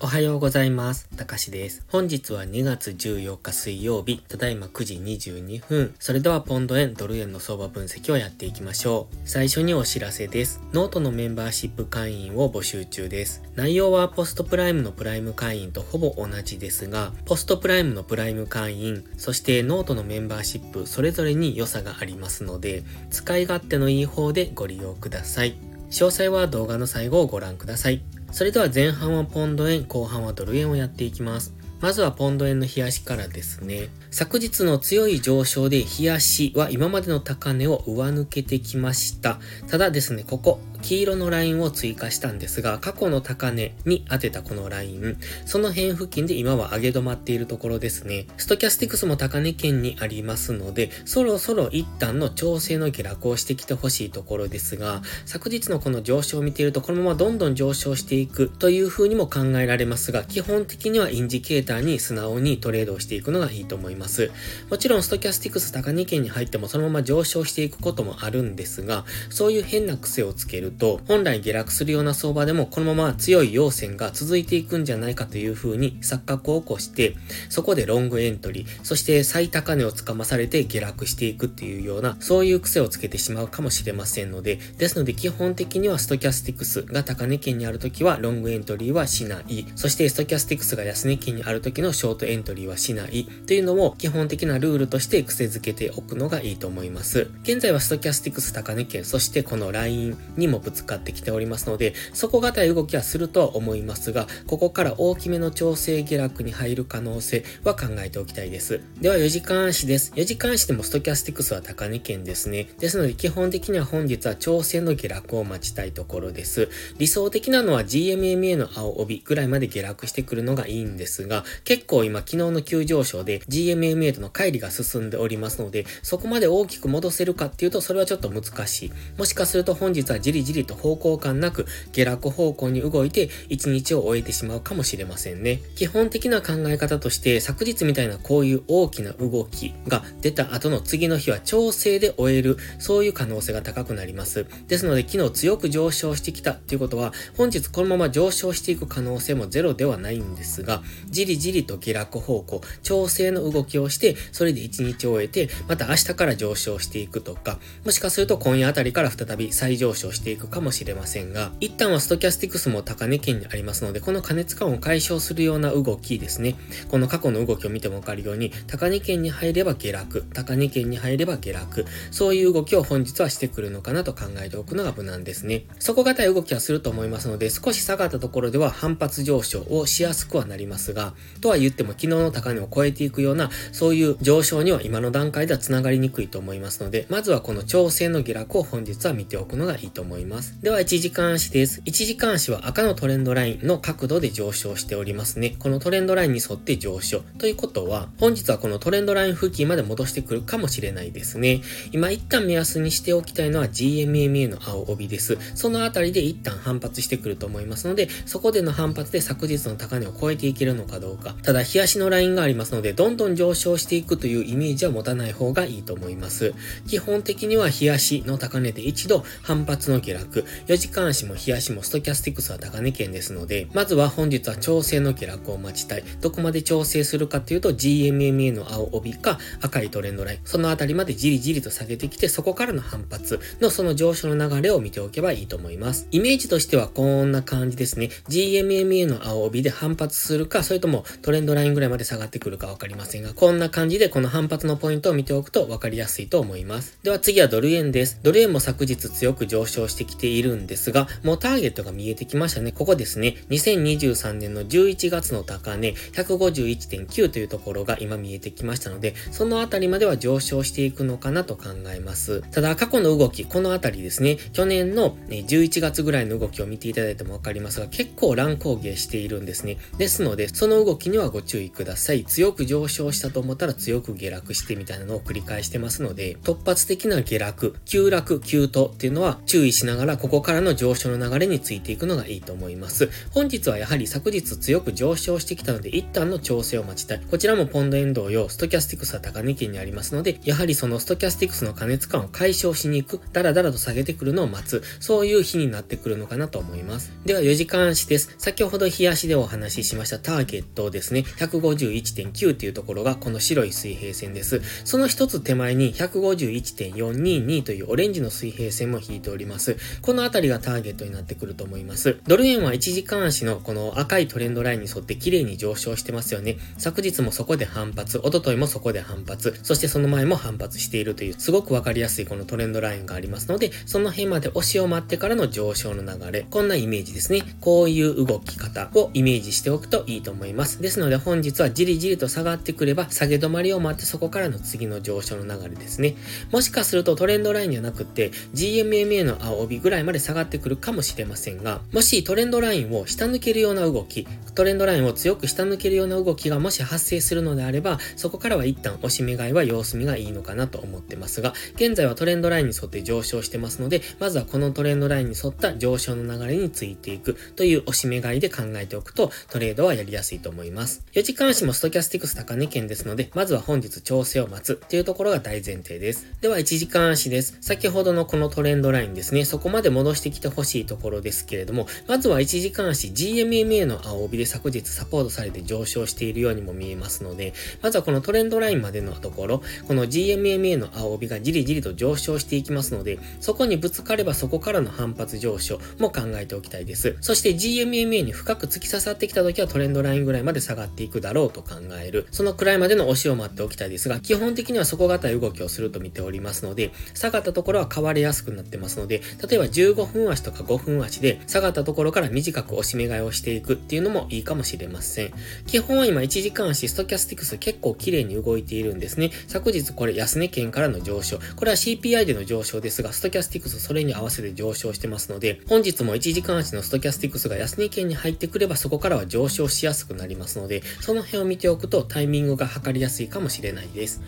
おはようございます。たかしです。本日は2月14日水曜日、ただいま9時22分。それではポンド円、ドル円の相場分析をやっていきましょう。最初にお知らせです。ノートのメンバーシップ会員を募集中です。内容は PostPrime のプライム会員とほぼ同じですが、 PostPrime のプライム会員、そしてノートのメンバーシップ、それぞれに良さがありますので、使い勝手のいい方でご利用ください。詳細は動画の最後をご覧ください。それでは前半はポンド円、後半はドル円をやっていきます。まずはポンド円の冷やしからですね。昨日の強い上昇で冷やしは今までの高値を上抜けてきました。ただですね、ここ、黄色のラインを追加したんですが、過去の高値に当てたこのライン、その辺付近で今は上げ止まっているところですね。ストキャスティクスも高値圏にありますので、そろそろ一旦の調整の下落をしてきてほしいところですが、昨日のこの上昇を見ていると、このままどんどん上昇していくという風にも考えられますが、基本的にはインジケーターに素直にトレードをしていくのがいいと思います。もちろんストキャスティクス高値圏に入ってもそのまま上昇していくこともあるんですが、そういう変な癖をつけると、本来下落するような相場でもこのまま強い陽線が続いていくんじゃないかという風に錯覚を起こして、そこでロングエントリー、そして最高値をつかまされて下落していくっていうような、そういう癖をつけてしまうかもしれませんので、ですので基本的にはストキャスティクスが高値圏にあるときはロングエントリーはしない。そしてストキャスティクスが安値圏にあるときのショートエントリーはしないというのも基本的なルールとして癖づけておくのがいいと思います。現在はストキャスティクス高値圏、そしてこのラインにもぶつかってきておりますので、底堅い動きはするとは思いますが、ここから大きめの調整下落に入る可能性は考えておきたいです。では4時間足です。4時間足でもストキャスティクスは高値圏ですね。ですので基本的には本日は調整の下落を待ちたいところです。理想的なのは GMMA の青帯ぐらいまで下落してくるのがいいんですが、結構今昨日の急上昇で GMMA との乖離が進んでおりますので、そこまで大きく戻せるかっていうとそれはちょっと難しい。もしかすると本日はじりじりと方向感なく下落方向に動いて一日を終えてしまうかもしれませんね。基本的な考え方として昨日みたいなこういう大きな動きが出た後の次の日は調整で終える、そういう可能性が高くなります。ですので昨日強く上昇してきたっていうことは本日このまま上昇していく可能性もゼロではないんですが、じりじりと下落方向、調整の動きをして、それで一日を終えて、また明日から上昇していくとか、もしかすると今夜あたりから再び再上昇していくくかもしれませんが、一旦はストキャスティクスも高値圏にありますので、この加熱感を解消するような動きですね。この過去の動きを見てもわかるように、高値圏に入れば下落、高値圏に入れば下落、そういう動きを本日はしてくるのかなと考えておくのが無難ですね。底堅い動きはすると思いますので、少し下がったところでは反発上昇をしやすくはなりますが、とは言っても昨日の高値を超えていくような、そういう上昇には今の段階では繋がりにくいと思いますので、まずはこの調整の下落を本日は見ておくのがいいと思います。では、1時間足です。1時間足は赤のトレンドラインの角度で上昇しておりますね。このトレンドラインに沿って上昇。ということは、本日はこのトレンドライン付近まで戻してくるかもしれないですね。今一旦目安にしておきたいのは GMMA の青帯です。そのあたりで一旦反発してくると思いますので、そこでの反発で昨日の高値を超えていけるのかどうか。ただ、冷やしのラインがありますので、どんどん上昇していくというイメージは持たない方がいいと思います。基本的には冷やしの高値で一度反発の下落、4時間足も冷やしもストキャスティクスは高値圏ですので、まずは本日は調整の下落を待ちたい。どこまで調整するかというと GMMA の青帯か赤いトレンドライン、そのあたりまでじりじりと下げてきて、そこからの反発のその上昇の流れを見ておけばいいと思います。イメージとしてはこんな感じですね。GMMA の青帯で反発するか、それともトレンドラインぐらいまで下がってくるかわかりませんが、こんな感じでこの反発のポイントを見ておくとわかりやすいと思います。では次はドル円です。ドル円も昨日強く上昇してきているんですが、もうターゲットが見えてきましたね。ここですね。2023年の11月の高値、151.9というところが今見えてきましたので、そのあたりまでは上昇していくのかなと考えます。ただ、過去の動き、このあたりですね、去年の11月ぐらいの動きを見ていただいてもわかりますが、結構乱高下しているんですね。ですので、その動きにはご注意ください。強く上昇したと思ったら強く下落してみたいなのを繰り返してますので、突発的な下落、急落、急騰っていうのは注意しながらここからの上昇の流れについていくのがいいと思います。本日はやはり昨日強く上昇してきたので一旦の調整を待ちたい。こちらもポンドエン同様、ストキャスティクスは高値圏にありますので、やはりそのストキャスティクスの加熱感を解消しに行く、ダラダラと下げてくるのを待つ、そういう日になってくるのかなと思います。では4時間足です。先ほど日足でお話ししましたターゲットですね、151.9っていうところがこの白い水平線です。その一つ手前に151.422というオレンジの水平線も引いております。このあたりがターゲットになってくると思います。ドル円は1時間足のこの赤いトレンドラインに沿って綺麗に上昇してますよね。昨日もそこで反発、おとといもそこで反発、そしてその前も反発しているという、すごくわかりやすいこのトレンドラインがありますので、その辺まで押しを待ってからの上昇の流れ、こんなイメージですね。こういう動き方をイメージしておくといいと思います。ですので本日はじりじりと下がってくれば、下げ止まりを待ってそこからの次の上昇の流れですね。もしかするとトレンドラインじゃなくて、GMMA の青帯ぐらいまで下がってくるかもしれませんが、もしトレンドラインを下抜けるような動き、トレンドラインを強く下抜けるような動きがもし発生するのであれば、そこからは一旦押し目買いは様子見がいいのかなと思ってますが、現在はトレンドラインに沿って上昇してますので、まずはこのトレンドラインに沿った上昇の流れについていくという押し目買いで考えておくと、トレードはやりやすいと思います。4時間足もストキャスティクス高値圏ですので、まずは本日調整を待つというところが大前提です。では1時間足です。先ほどのこのトレンドラインですね、そこまで戻してきてほしいところですけれども、まずは1時間足 GMMA の青帯で昨日サポートされて上昇しているようにも見えますので、まずはこのトレンドラインまでのところ、この GMMA の青帯がじりじりと上昇していきますので、そこにぶつかればそこからの反発上昇も考えておきたいです。そして GMMA に深く突き刺さってきた時はトレンドラインぐらいまで下がっていくだろうと考える。そのくらいまでの押しを待っておきたいですが、基本的には底堅い動きをすると見ておりますので、下がったところは変わりやすくなってますので、例えば15分足とか5分足で下がったところから短く押し目買いをしていくっていうのもいいかもしれません。基本は今1時間足ストキャスティクス結構綺麗に動いているんですね。昨日これ安値圏からの上昇。これは CPI での上昇ですが、ストキャスティクスそれに合わせて上昇してますので、本日も1時間足のストキャスティクスが安値圏に入ってくればそこからは上昇しやすくなりますので、その辺を見ておくとタイミングが測りやすいかもしれないです。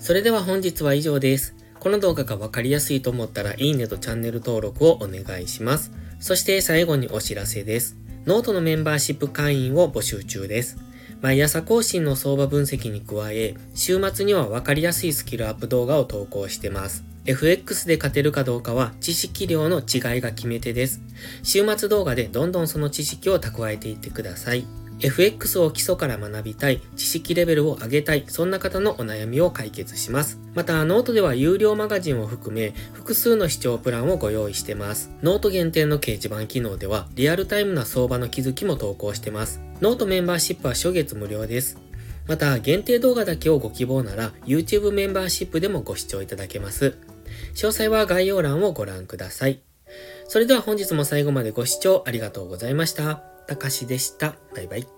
それでは本日は以上です。この動画がわかりやすいと思ったら、いいねとチャンネル登録をお願いします。そして最後にお知らせです。ノートのメンバーシップ会員を募集中です。毎朝更新の相場分析に加え、週末にはわかりやすいスキルアップ動画を投稿してます。FX で勝てるかどうかは知識量の違いが決め手です。週末動画でどんどんその知識を蓄えていってください。FX を基礎から学びたい、知識レベルを上げたい、そんな方のお悩みを解決します。また、ノートでは有料マガジンを含め、複数の視聴プランをご用意してます。ノート限定の掲示板機能では、リアルタイムな相場の気づきも投稿してます。ノートメンバーシップは初月無料です。また、限定動画だけをご希望なら、YouTube メンバーシップでもご視聴いただけます。詳細は概要欄をご覧ください。それでは本日も最後までご視聴ありがとうございました。たかしでした。バイバイ。